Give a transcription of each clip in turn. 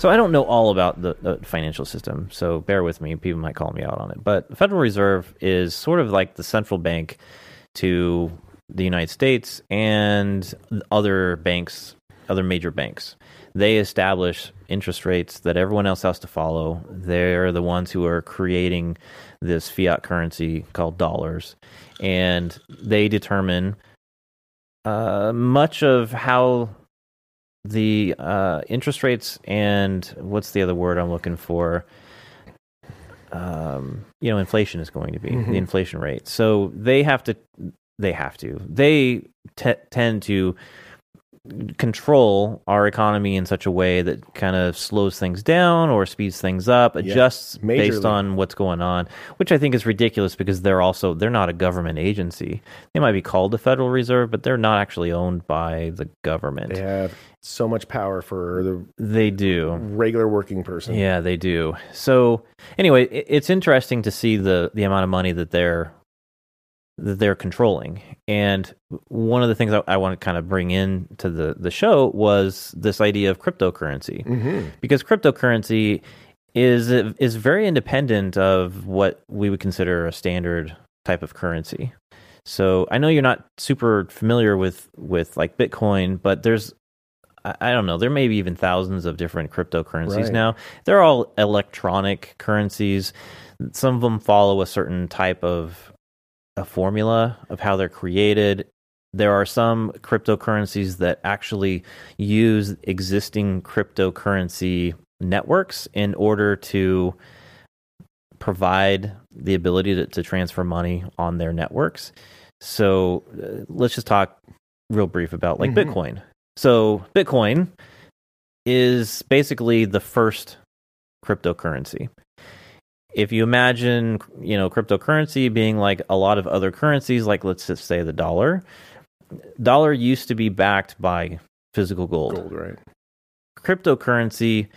So I don't know all about the, the financial system, so bear with me. People might call me out on it. But the Federal Reserve is sort of like the central bank to the United States and other banks, other major banks. They establish interest rates that everyone else has to follow. They're the ones who are creating this fiat currency called dollars, and they determine uh, much of how the uh, interest rates and what's the other word I'm looking for? Um, you know, inflation is going to be Mhm. the inflation rate. So they have to, they have to, they te- tend to control our economy in such a way that kind of slows things down or speeds things up, adjusts based on what's going on, which I think is ridiculous because they're also they're not a government agency. They might be called the Federal Reserve, but they're not actually owned by the government. They have so much power for the They do. regular working person. Yeah, they do. So anyway, it's interesting to see the the amount of money that they're that they're controlling. And one of the things I, I want to kind of bring in to the the show was this idea of cryptocurrency hmm because cryptocurrency is is very independent of what we would consider a standard type of currency. So I know you're not super familiar with with like Bitcoin, but there's I I don't know. There may be even thousands of different cryptocurrencies Right. now. They're all electronic currencies. Some of them follow a certain type of a formula of how they're created. There are some cryptocurrencies that actually use existing cryptocurrency networks in order to provide the ability to, to transfer money on their networks. So uh, let's just talk real brief about like Mhm. Bitcoin. So Bitcoin is basically the first cryptocurrency. If you imagine, you know, cryptocurrency being like a lot of other currencies, like let's just say the dollar, dollar used to be backed by physical gold. Gold, right? Cryptocurrency,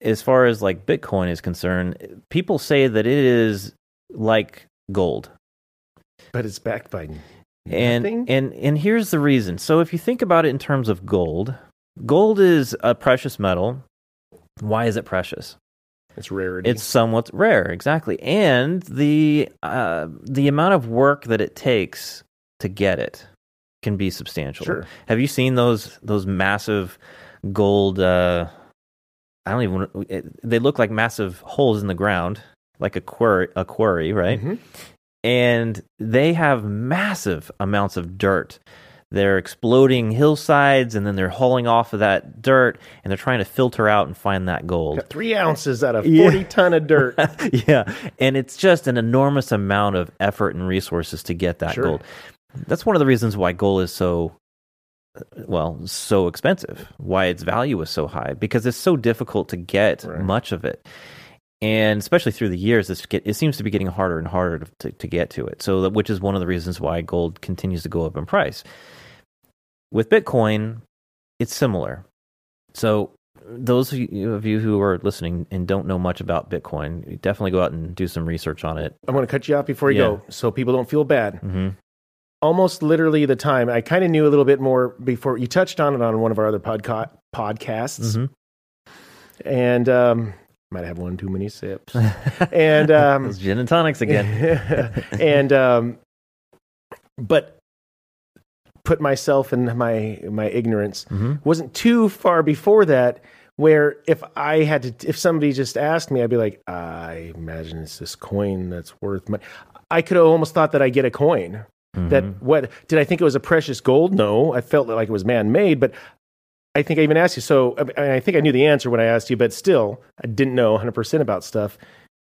as far as like Bitcoin is concerned, people say that it is like gold. But it's backed by And and and here's the reason. So if you think about it in terms of gold, gold is a precious metal. Why is it precious? It's rarity. It's somewhat rare, exactly. And the uh, the amount of work that it takes to get it can be substantial. Sure. Have you seen those those massive gold? Uh, I don't even. It, they look like massive holes in the ground, like a quarry, a quarry, right? Mhm. and they have massive amounts of dirt. They're exploding hillsides and then they're hauling off of that dirt and they're trying to filter out and find that gold. Three ounces out of Yeah. forty ton of dirt. yeah. And it's just an enormous amount of effort and resources to get that Sure. gold. That's one of the reasons why gold is so well, so expensive, why its value is so high because it's so difficult to get Right. much of it. And especially through the years, get, it seems to be getting harder and harder to, to, to get to it. So, that, which is one of the reasons why gold continues to go up in price. With Bitcoin, it's similar. So, those of you who are listening and don't know much about Bitcoin, definitely go out and do some research on it. I'm going to cut you off before you Yeah. go, so people don't feel bad. hmm Almost literally the time I kind of knew a little bit more before you touched on it on one of our other podca- podcasts, hmm and um, might have one too many sips. And um, gin and tonics again. and um, but put myself in my my ignorance. Hmm wasn't too far before that where if i had to if somebody just asked me i'd be like i imagine it's this coin that's worth money i could have almost thought that i get a coin. That Mm-hmm. what did i think it was a precious gold? No. I felt like it was man-made but i think i even asked you so I, I think i knew the answer when i asked you but still i didn't know 100% about stuff.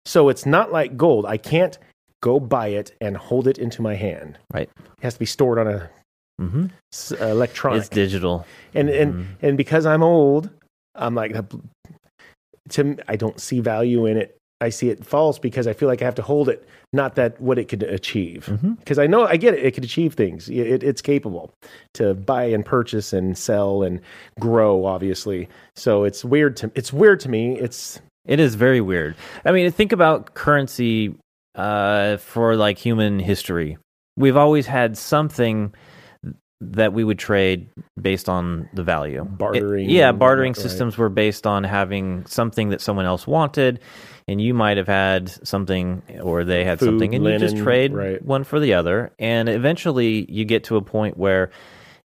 So it's not like gold. I can't go buy it and hold it into my hand. Right. it has to be stored on a hmm s- electronic It's digital. and and Mhm. and because I'm old, I'm like to I don't see value in it. I see it false because I feel like I have to hold it, not that what it could achieve. Because I know I get it; it could achieve things. It, it- it's capable to buy and purchase and sell and grow. Obviously, so it's weird to it's weird to me. It's It is very weird. I mean, think about currency uh, for like human history. We've always had something that we would trade based on the value. Bartering It- yeah, bartering right. systems were based on having something that someone else wanted, and you might have had something, or they had Food, something, and you just trade right. one for the other. And eventually, you get to a point where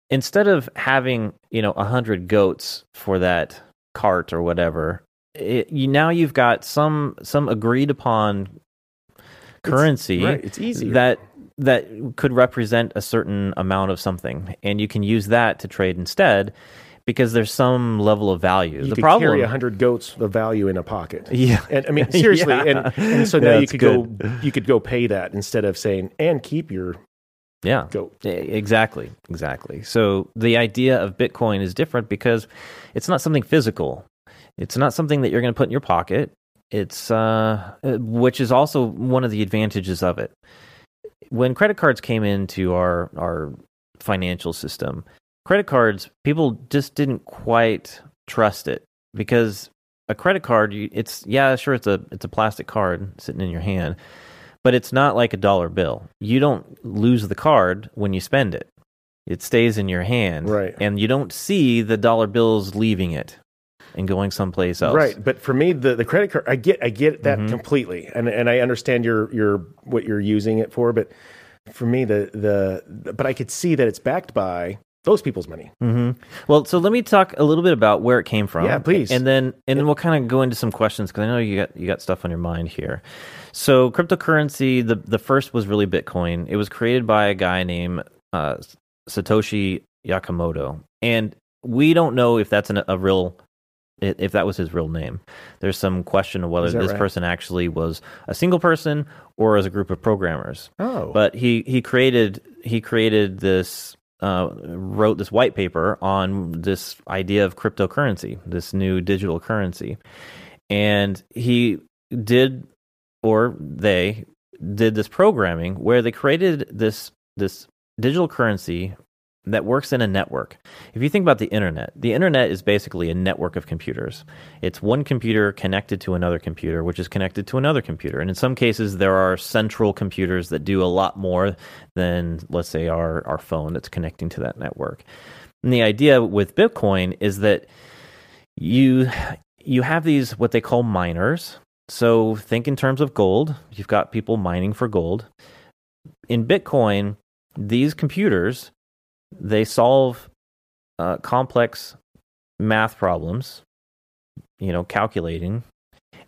instead of having you know a hundred goats for that cart or whatever, it, you now you've got some some agreed upon currency Right, it's easier. that that could represent a certain amount of something, and you can use that to trade instead because there's some level of value. you the could problem, carry hundred goats of value in a pocket. yeah, And I mean, seriously, Yeah. and, and so Yeah, now you could good. go, you could go pay that instead of saying and keep your yeah, goat. Exactly, exactly. So the idea of Bitcoin is different because it's not something physical. It's not something that you're going to put in your pocket. It's uh, uh, which is also one of the advantages of it. When credit cards came into our our financial system, credit cards people just didn't quite trust it because a credit card, it's yeah, sure, it's a it's a plastic card sitting in your hand, but it's not like a dollar bill. You don't lose the card when you spend it. It stays in your hand. Right. And you don't see the dollar bills leaving it and going someplace else. Right, but for me, the, the credit card, I get, I get that Mhm. completely, and and I understand your your what you're using it for, but for me, the the but I could see that it's backed by those people's money. hmm Well, so let me talk a little bit about where it came from. Yeah, please. And then and then we'll kind of go into some questions because I know you got you got stuff on your mind here. So cryptocurrency, the the first was really Bitcoin. It was created by a guy named uh, Satoshi Nakamoto, and we don't know if that's an, a real if that was his real name. There's some question of whether this right? person actually was a single person or as a group of programmers Oh, but he he created he created this uh, wrote this white paper on this idea of cryptocurrency, this new digital currency, and he did or they did this programming where they created this this digital currency that works in a network. If you think about the internet, the internet is basically a network of computers. It's one computer connected to another computer, which is connected to another computer. And in some cases, there are central computers that do a lot more than, let's say, our, our phone that's connecting to that network. And the idea with Bitcoin is that you you have these what they call miners. So think in terms of gold. You've got people mining for gold. In Bitcoin, these computers they solve uh, complex math problems, you know, calculating,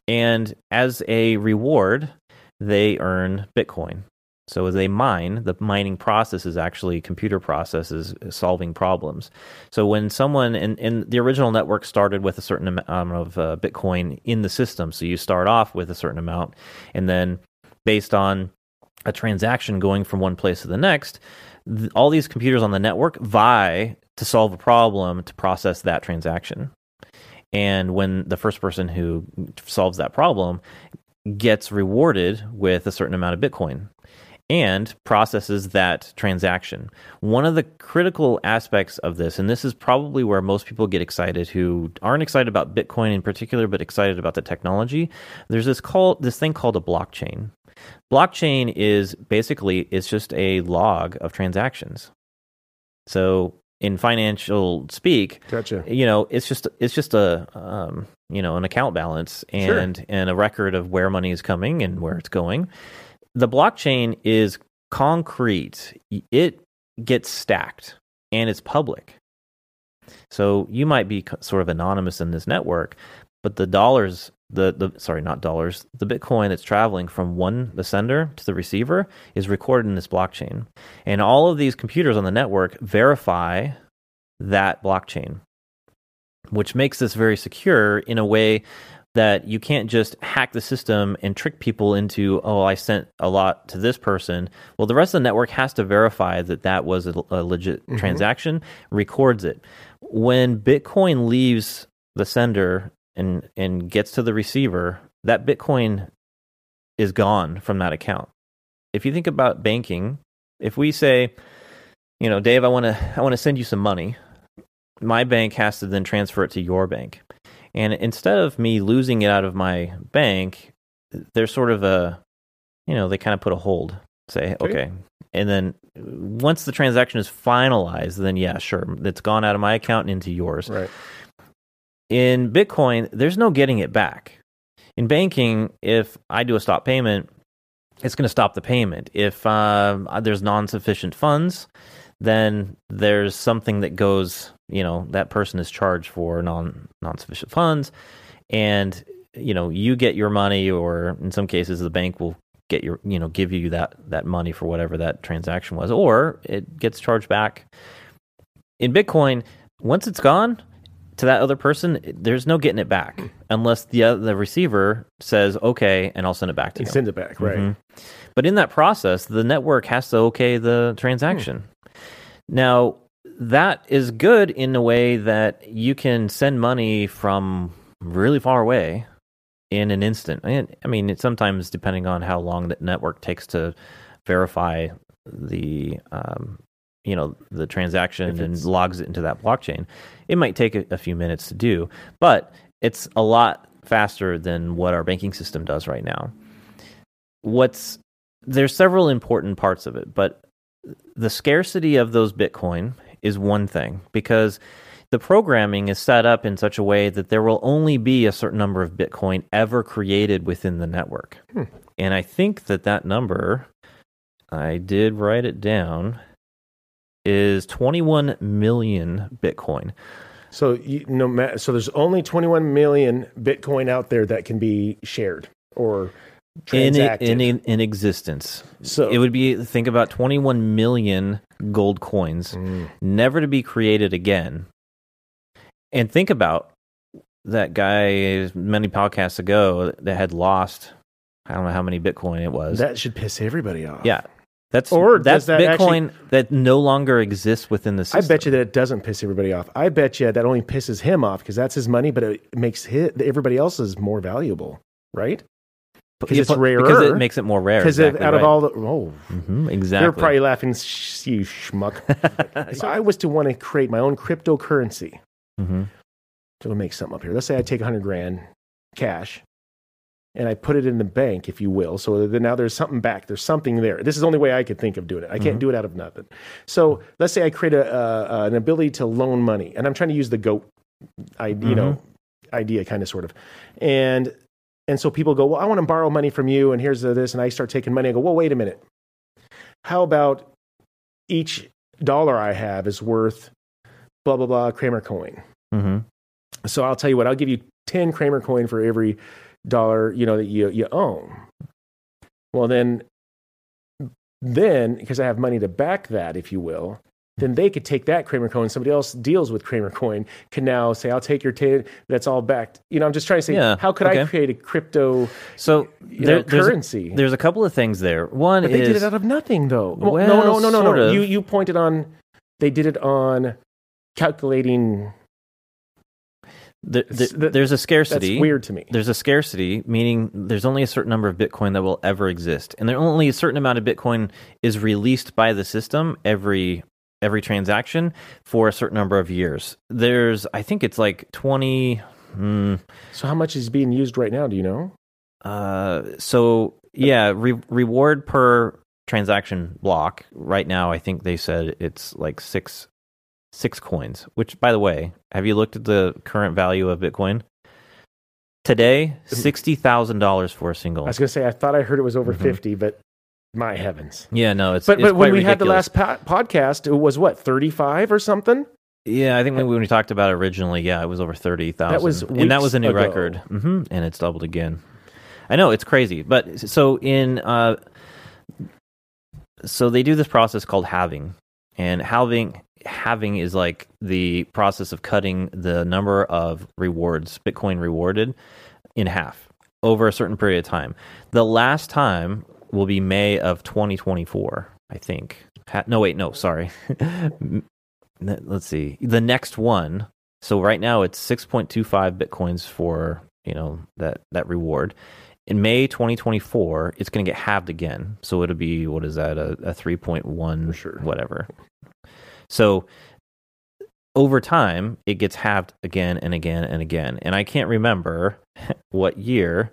and as a reward, they earn Bitcoin. So as they mine, the mining process is actually computer processes solving problems. So when someone in, in the original network started with a certain amount of uh, Bitcoin in the system, so you start off with a certain amount, and then based on a transaction going from one place to the next, th- all these computers on the network vie to solve a problem to process that transaction. And when the first person who solves that problem gets rewarded with a certain amount of Bitcoin and processes that transaction. One of the critical aspects of this, and this is probably where most people get excited who aren't excited about Bitcoin in particular, but excited about the technology, there's this call this thing called a blockchain. Blockchain is basically it's just a log of transactions. So in financial speak, gotcha. you know it's just it's just a um, you know an account balance Sure. and and a record of where money is coming and where it's going the blockchain is concrete it gets stacked and it's public so you might be sort of anonymous in this network but the dollars the, the sorry not dollars. The bitcoin that's traveling from one the sender to the receiver is recorded in this blockchain. And all of these computers on the network verify that blockchain which makes this very secure in a way that you can't just hack the system and trick people into oh i sent a lot to this person. Well the rest of the network has to verify that that was a, a legit mm-hmm. transaction records it. When bitcoin leaves the sender and and gets to the receiver that bitcoin is gone from that account if you think about banking if we say you know dave i want to i want to send you some money my bank has to then transfer it to your bank and instead of me losing it out of my bank, there's sort of a, you know, they kind of put a hold say Okay. okay. and then once the transaction is finalized, then yeah, sure, it's gone out of my account and into yours. Right. In Bitcoin, there's no getting it back. In banking, if I do a stop payment, it's going to stop the payment. If um, there's non-sufficient funds, then there's something that goes. You know, that person is charged for non non-sufficient funds, and you know you get your money, or in some cases, the bank will get your you know give you that that money for whatever that transaction was, or it gets charged back. In Bitcoin, once it's gone, to that other person, there's no getting it back unless the uh, the receiver says okay, and I'll send it back to you. send it back. Right. Mhm. But in that process, the network has to okay the transaction. Now, that is good in a way that you can send money from really far away in an instant. I mean, it sometimes depending on how long the network takes to verify the um, you know the transaction and logs it into that blockchain, it might take a, a few minutes to do, but it's a lot faster than what our banking system does right now. What's there's several important parts of it, but the scarcity of those Bitcoin is one thing because the programming is set up in such a way that there will only be a certain number of Bitcoin ever created within the network. Hmm. And I think that that number, I did write it down, is 21 million Bitcoin. So you no so there's only 21 million Bitcoin out there that can be shared or transacted. in, in, in existence. so It would be, think about 21 million gold coins. Mm. never to be created again. And think about that guy many podcasts ago that had lost I don't know how many Bitcoin it was. that should piss everybody off. yeah. That's Or that's that Bitcoin that no longer exists within the system. I bet you that it doesn't piss everybody off. I bet you that only pisses him off because that's his money, but it makes his, everybody else's more valuable, right? 'cause it's rare Because it makes it more rare. Because exactly out of all the oh, Mhm, they're probably laughing, "Sh- you schmuck. if I was to want to create my own cryptocurrency, Mhm. so we'll make something up here. Let's say I take 100 grand cash and I put it in the bank, if you will. So that now there's something back. There's something there. This is the only way I could think of doing it. I can't do it out of nothing. So let's say I create a, uh, an ability to loan money, and I'm trying to use the goat, I, you know, idea kind of sort of, and and so people go, well, I want to borrow money from you, and here's the, this, and I start taking money. I go, well, wait a minute. How about each dollar I have is worth blah blah blah Kramer coin? Mhm. So I'll tell you what, I'll give you 10 Kramer coin for every dollar, you know, that you, you own. Well, then, then because I have money to back that, if you will, then they could take that Kramer coin. Somebody else deals with Kramer coin can now say, I'll take your 10, that's all backed. You know, I'm just trying to say, Yeah, how could I create a crypto So there, know, there's, a, currency? there's a couple of things there. One but they did it out of nothing, though. Well, Well, no, no, no, no, no. of. You, you pointed on, they did it on calculating. Th- th- there's a scarcity. That's weird to me. there's a scarcity, meaning there's only a certain number of Bitcoin that will ever exist, and there only a certain amount of Bitcoin is released by the system every every transaction for a certain number of years. There's, I think it's like twenty. hmm, So how much is being used right now? Do you know? uh, so yeah, re- reward per transaction block. Right now, I think they said it's like six six coins. Which, by the way, have you looked at the current value of Bitcoin? Today, sixty thousand dollars for a single. I was going to say I thought I heard it was over Mhm. 50, but my heavens. Yeah, no, it's But it's but when we had the last po- podcast, it was what 35 or something. Yeah, I think when we talked about it originally, yeah, it was over thirty thousand. That was and that was a new ago. record, hmm and it's doubled again. I know it's crazy, but so in uh, so they do this process called halving, and halving halving is like the process of cutting the number of rewards Bitcoin rewarded in half over a certain period of time. The last time will be May of 2024, I think. Ha- no, wait, no, sorry. Let's see. The next one. So right now it's 6.25 bitcoins for, you know, that that reward. In May 2024, it's going to get halved again. So it'll be what is that? A, a 3.1 sure. whatever. So over time, it gets halved again and again and again. And I can't remember what year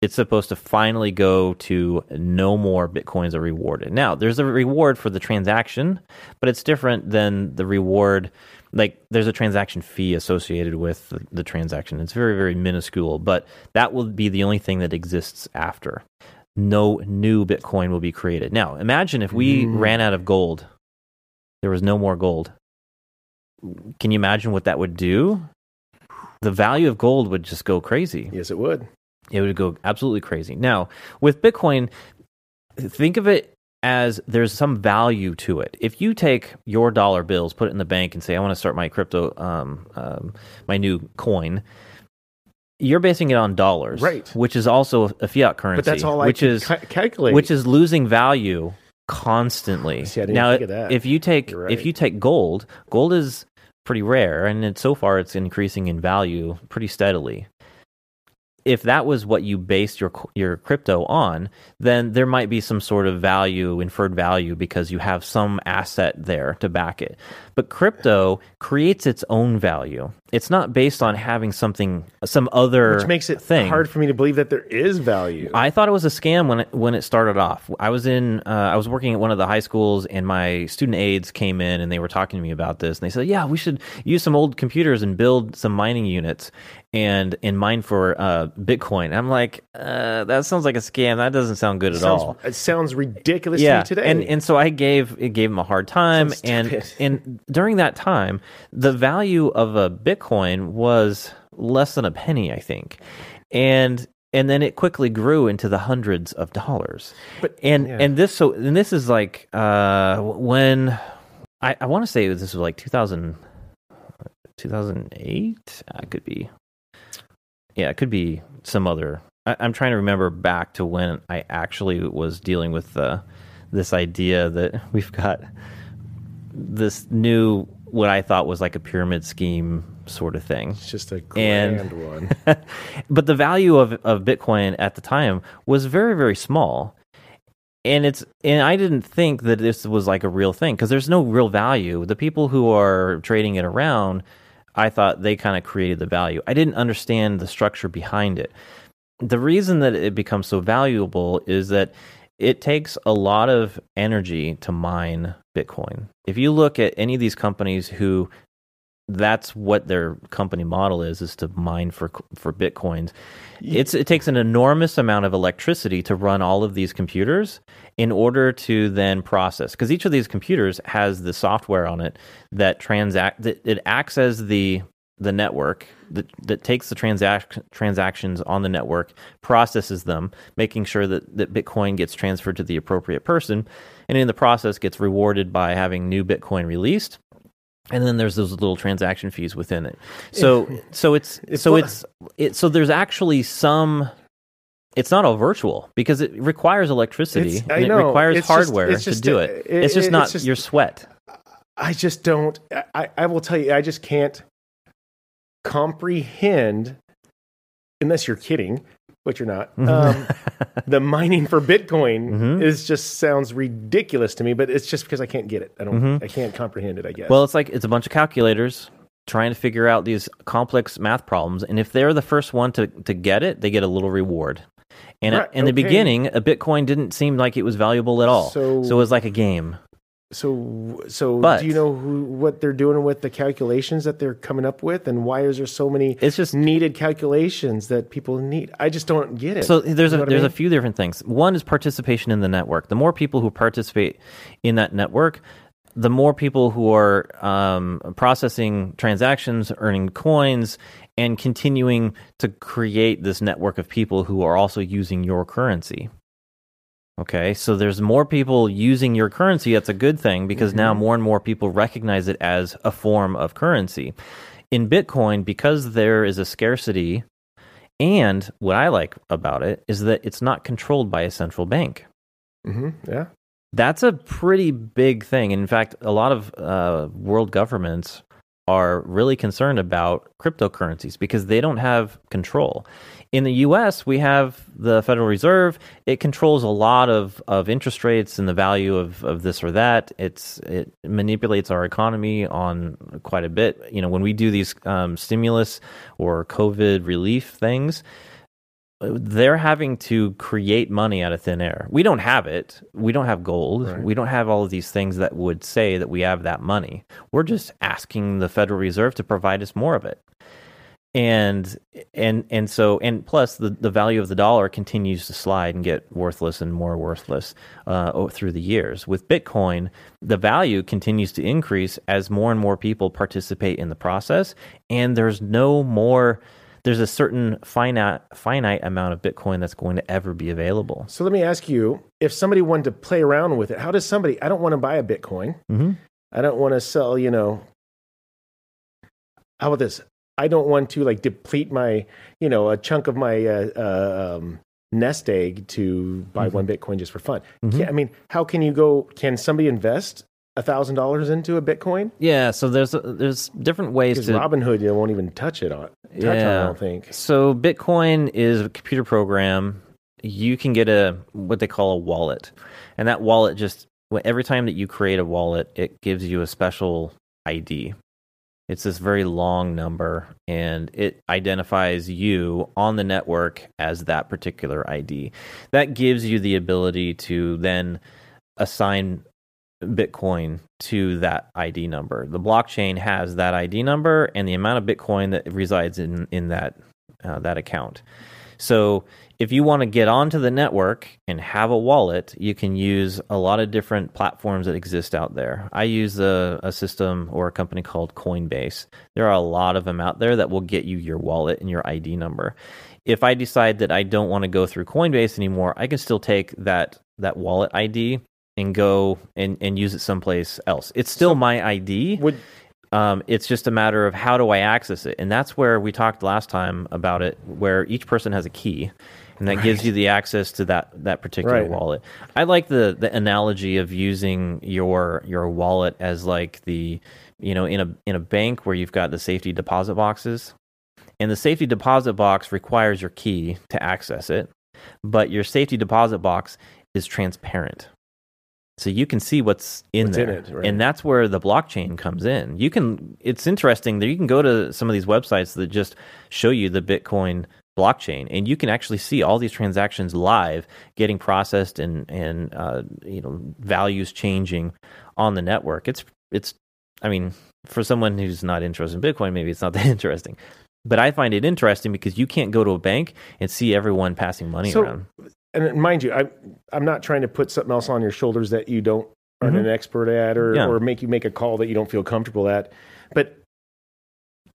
it's supposed to finally go to no more bitcoins are rewarded. Now, there's a reward for the transaction, but it's different than the reward like there's a transaction fee associated with the, the transaction. It's very very minuscule, but that will be the only thing that exists after. No new bitcoin will be created. Now, imagine if we Mm. ran out of gold. There was no more gold. Can you imagine what that would do? The value of gold would just go crazy Yes, it would. it would go absolutely crazy. Now, with Bitcoin, think of it as there's some value to it. If you take your dollar bills, put it in the bank, and say, "I want to start my crypto, um, um, my new coin," you're basing it on dollars, Right. Which is also a fiat currency, But that's all I which is ca- calculate. which is losing value constantly. See, I didn't now, think of that. if you take right. if you take gold, gold is pretty rare, and it, so far it's increasing in value pretty steadily. If that was what you based your your crypto on, then there might be some sort of value, inferred value, because you have some asset there to back it. But crypto creates its own value. It's not based on having something, some other which makes it thing. hard for me to believe that there is value. I thought it was a scam when it, when it started off. I was in uh, I was working at one of the high schools, and my student aides came in and they were talking to me about this. And they said, "Yeah, we should use some old computers and build some mining units and and mine for uh, Bitcoin." I'm like, uh, "That sounds like a scam. That doesn't sound good at sounds, all." It sounds ridiculous Yeah, to me today. and and so I gave it gave him a hard time, and and during that time, the value of a Bitcoin was less than a penny, I think, and and then it quickly grew into the hundreds of dollars. But- and yeah. and this so and this is like uh when I I want to say this was like 2000 2008 I could be yeah it could be some other I, I'm trying to remember back to when I actually was dealing with uh, this idea that we've got this new what I thought was like a pyramid scheme sort of thing it's just a and- grand one. but the value of of Bitcoin at the time was very very small. And it's and I didn't think that this was like a real thing because there's no real value. The people who are trading it around, I thought they kind of created the value. I didn't understand the structure behind it. The reason that it becomes so valuable is that it takes a lot of energy to mine Bitcoin. If you look at any of these companies who that's what their company model is is to mine for for bitcoins it's it takes an enormous amount of electricity to run all of these computers in order to then process because each of these computers has the software on it that transact that it acts as the the network that that takes the transac- transactions on the network processes them making sure that that bitcoin gets transferred to the appropriate person and in the process gets rewarded by having new bitcoin released and then there's those little transaction fees within it. So so it's so it's it so there's actually some it's not all virtual because it requires electricity It's- and know. it requires It's just- hardware to do it. it- It's just it's not just- your sweat. I just don't. I, I will tell you, I just can't comprehend, unless you're kidding, which you're not. Um, the mining for Bitcoin Mhm. is just sounds ridiculous to me, but it's just because I can't get it. I don't. Mhm. I can't comprehend it. I guess. Well, it's like it's a bunch of calculators trying to figure out these complex math problems and if they're the first one to to get it, they get a little reward. And Right, in the okay. beginning, a Bitcoin didn't seem like it was valuable at all. So- so it was like a game. so so But- do you know who, what they're doing with the calculations that they're coming up with, and why is there so many It's just needed calculations that people need? I just don't get it. So there's You a know what I there's a few different things. One is participation in the network. The more people who participate in that network, the more people who are um, processing transactions, earning coins, and continuing to create this network of people who are also using your currency. Okay, so there's more people using your currency. That's a good thing because now more and more people recognize it as a form of currency. In Bitcoin, because there is a scarcity and what I like about it is that it's not controlled by a central bank. Mhm, yeah. That's a pretty big thing. In fact, a lot of uh, world governments are really concerned about cryptocurrencies because they don't have control. In the US, we have the Federal Reserve. It controls a lot of, of interest rates and the value of, of this or that. It's it manipulates our economy on quite a bit. You know, when we do these um, stimulus or COVID relief things, they're having to create money out of thin air. We don't have it. We don't have gold. Right. We don't have all of these things that would say that we have that money. We're just asking the Federal Reserve to provide us more of it. And and and so and plus the, the value of the dollar continues to slide and get worthless and more worthless uh, through the years. With Bitcoin, the value continues to increase as more and more people participate in the process, and there's no more there's a certain finite finite amount of Bitcoin that's going to ever be available. So let me ask you: if somebody wanted to play around with it, how does somebody? I don't want to buy a Bitcoin. Mhm. I don't want to sell. You know, how about this? I don't want to like deplete my, you know, a chunk of my uh, uh, um, nest egg to buy Mhm. one Bitcoin just for fun. Mhm. Can, I mean, how can you go? Can somebody invest a thousand dollars into a Bitcoin? Yeah, so there's there's different ways to Robinhood, you won't even touch it on. Touch on, I don't think. So Bitcoin is a computer program. You can get a what they call a wallet, and that wallet just every time that you create a wallet, it gives you a special ID. It's this very long number, and it identifies you on the network as that particular ID. That gives you the ability to then assign Bitcoin to that ID number. The blockchain has that ID number and the amount of Bitcoin that resides in in that uh, that account. So if you want to get onto the network and have a wallet, you can use a lot of different platforms that exist out there. I use a, a system or a company called Coinbase. There are a lot of them out there that will get you your wallet and your ID number. If I decide that I don't want to go through Coinbase anymore, I can still take that that wallet ID and go and, and use it someplace else. It's still my ID. Would Um, it's just a matter of how do I access it, and that's where we talked last time about it, where each person has a key, and that gives you the access to that that particular Right. wallet. I like the the analogy of using your your wallet as like the you know in a in a bank where you've got the safety deposit boxes, and the safety deposit box requires your key to access it, but your safety deposit box is transparent. So you can see what's in What's in there, it, right. and that's where the blockchain comes in. You can. It's interesting that you can go to some of these websites that just show you the Bitcoin blockchain, and you can actually see all these transactions live, getting processed and and uh, you know values changing on the network. It's it's. I mean, for someone who's not interested in Bitcoin, maybe it's not that interesting. But I find it interesting because you can't go to a bank and see everyone passing money So, around. And mind you, I'm I'm not trying to put something else on your shoulders that you don't aren't Mhm. an expert at, or Yeah. or make you make a call that you don't feel comfortable at. But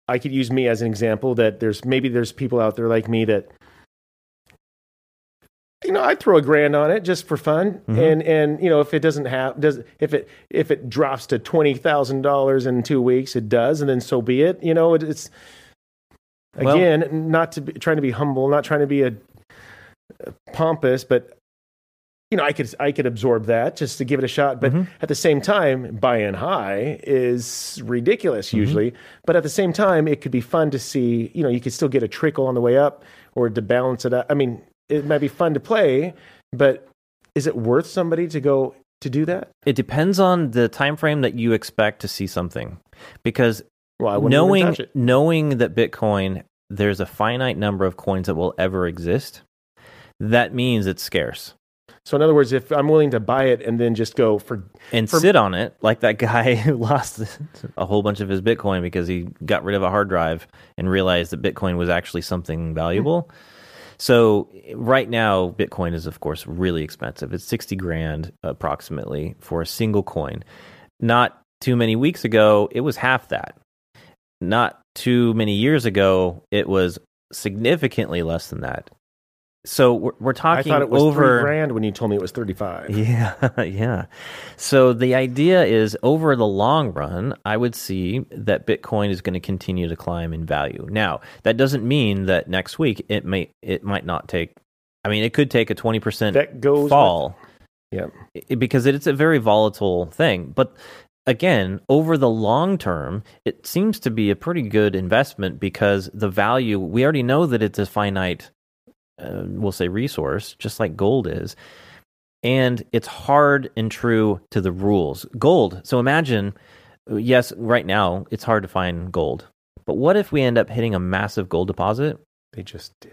I could use me as an example that there's maybe there's people out there like me that you know I'd throw a grand on it just for fun, Mhm. and and you know if it doesn't have does if it if it drops to twenty thousand dollars in two weeks, it does, and then so be it. You know it, it's Well- again not to be trying to be humble, not trying to be a pompous, but you know, I could I could absorb that just to give it a shot. But Mhm. at the same time, buying high is ridiculous Mm-hmm. usually. But at the same time, it could be fun to see. You know, you could still get a trickle on the way up or to balance it out. I mean, it might be fun to play, but is it worth somebody to go to do that? It depends on the time frame that you expect to see something, because Well, knowing knowing that Bitcoin, there's a finite number of coins that will ever exist. That means it's scarce. So in other words, if I'm willing to buy it and then just go for and For- sit on it like that guy who lost a whole bunch of his bitcoin because he got rid of a hard drive and realized that bitcoin was actually something valuable. So right now bitcoin is of course really expensive. It's 60 grand approximately for a single coin. Not too many weeks ago it was half that. Not too many years ago it was significantly less than that so we're, we're I talking thought it was over three grand when you told me it was thirty five. yeah, yeah. So the idea is over the long run, I would see that Bitcoin is going to continue to climb in value. Now, that doesn't mean that next week it may it might not take I mean, it could take a 20% That goes with- fall. Yeah. I- because it's a very volatile thing. But again, over the long term, it seems to be a pretty good investment because the value, we already know that it's a finite, uh, we'll say, resource, just like gold is. And it's hard and true to the rules. Gold. So imagine, yes, right now it's hard to find gold. But what if we end up hitting a massive gold deposit? They just did.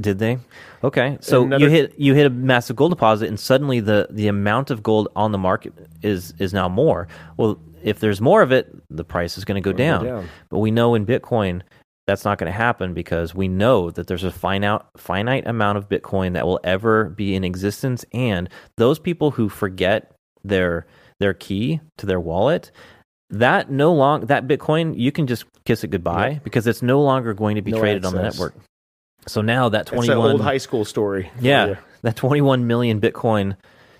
Did they? Okay, so Another- you hit you hit a massive gold deposit, and suddenly the the amount of gold on the market is is now more. Well, if there's more of it, the price is going to go down. down. But we know in Bitcoin that's not going to happen because we know that there's a finite finite amount of Bitcoin that will ever be in existence, and those people who forget their their key to their wallet. That no long that Bitcoin you can just kiss it goodbye because it's no longer going to be No traded on the network. So now that twenty old high school story. yeah, Yeah. that 21 million Bitcoin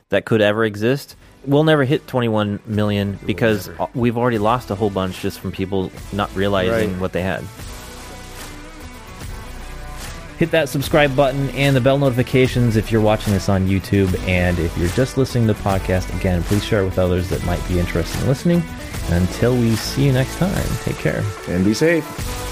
that could ever exist. We'll never hit 21 million because never. we've already lost a whole bunch just from people not realizing Right. what they had. Hit that subscribe button and the bell notifications if you're watching this on YouTube. And if you're just listening to the podcast, again, please share it with others that might be interested in listening. And until we see you next time, take care. And be safe.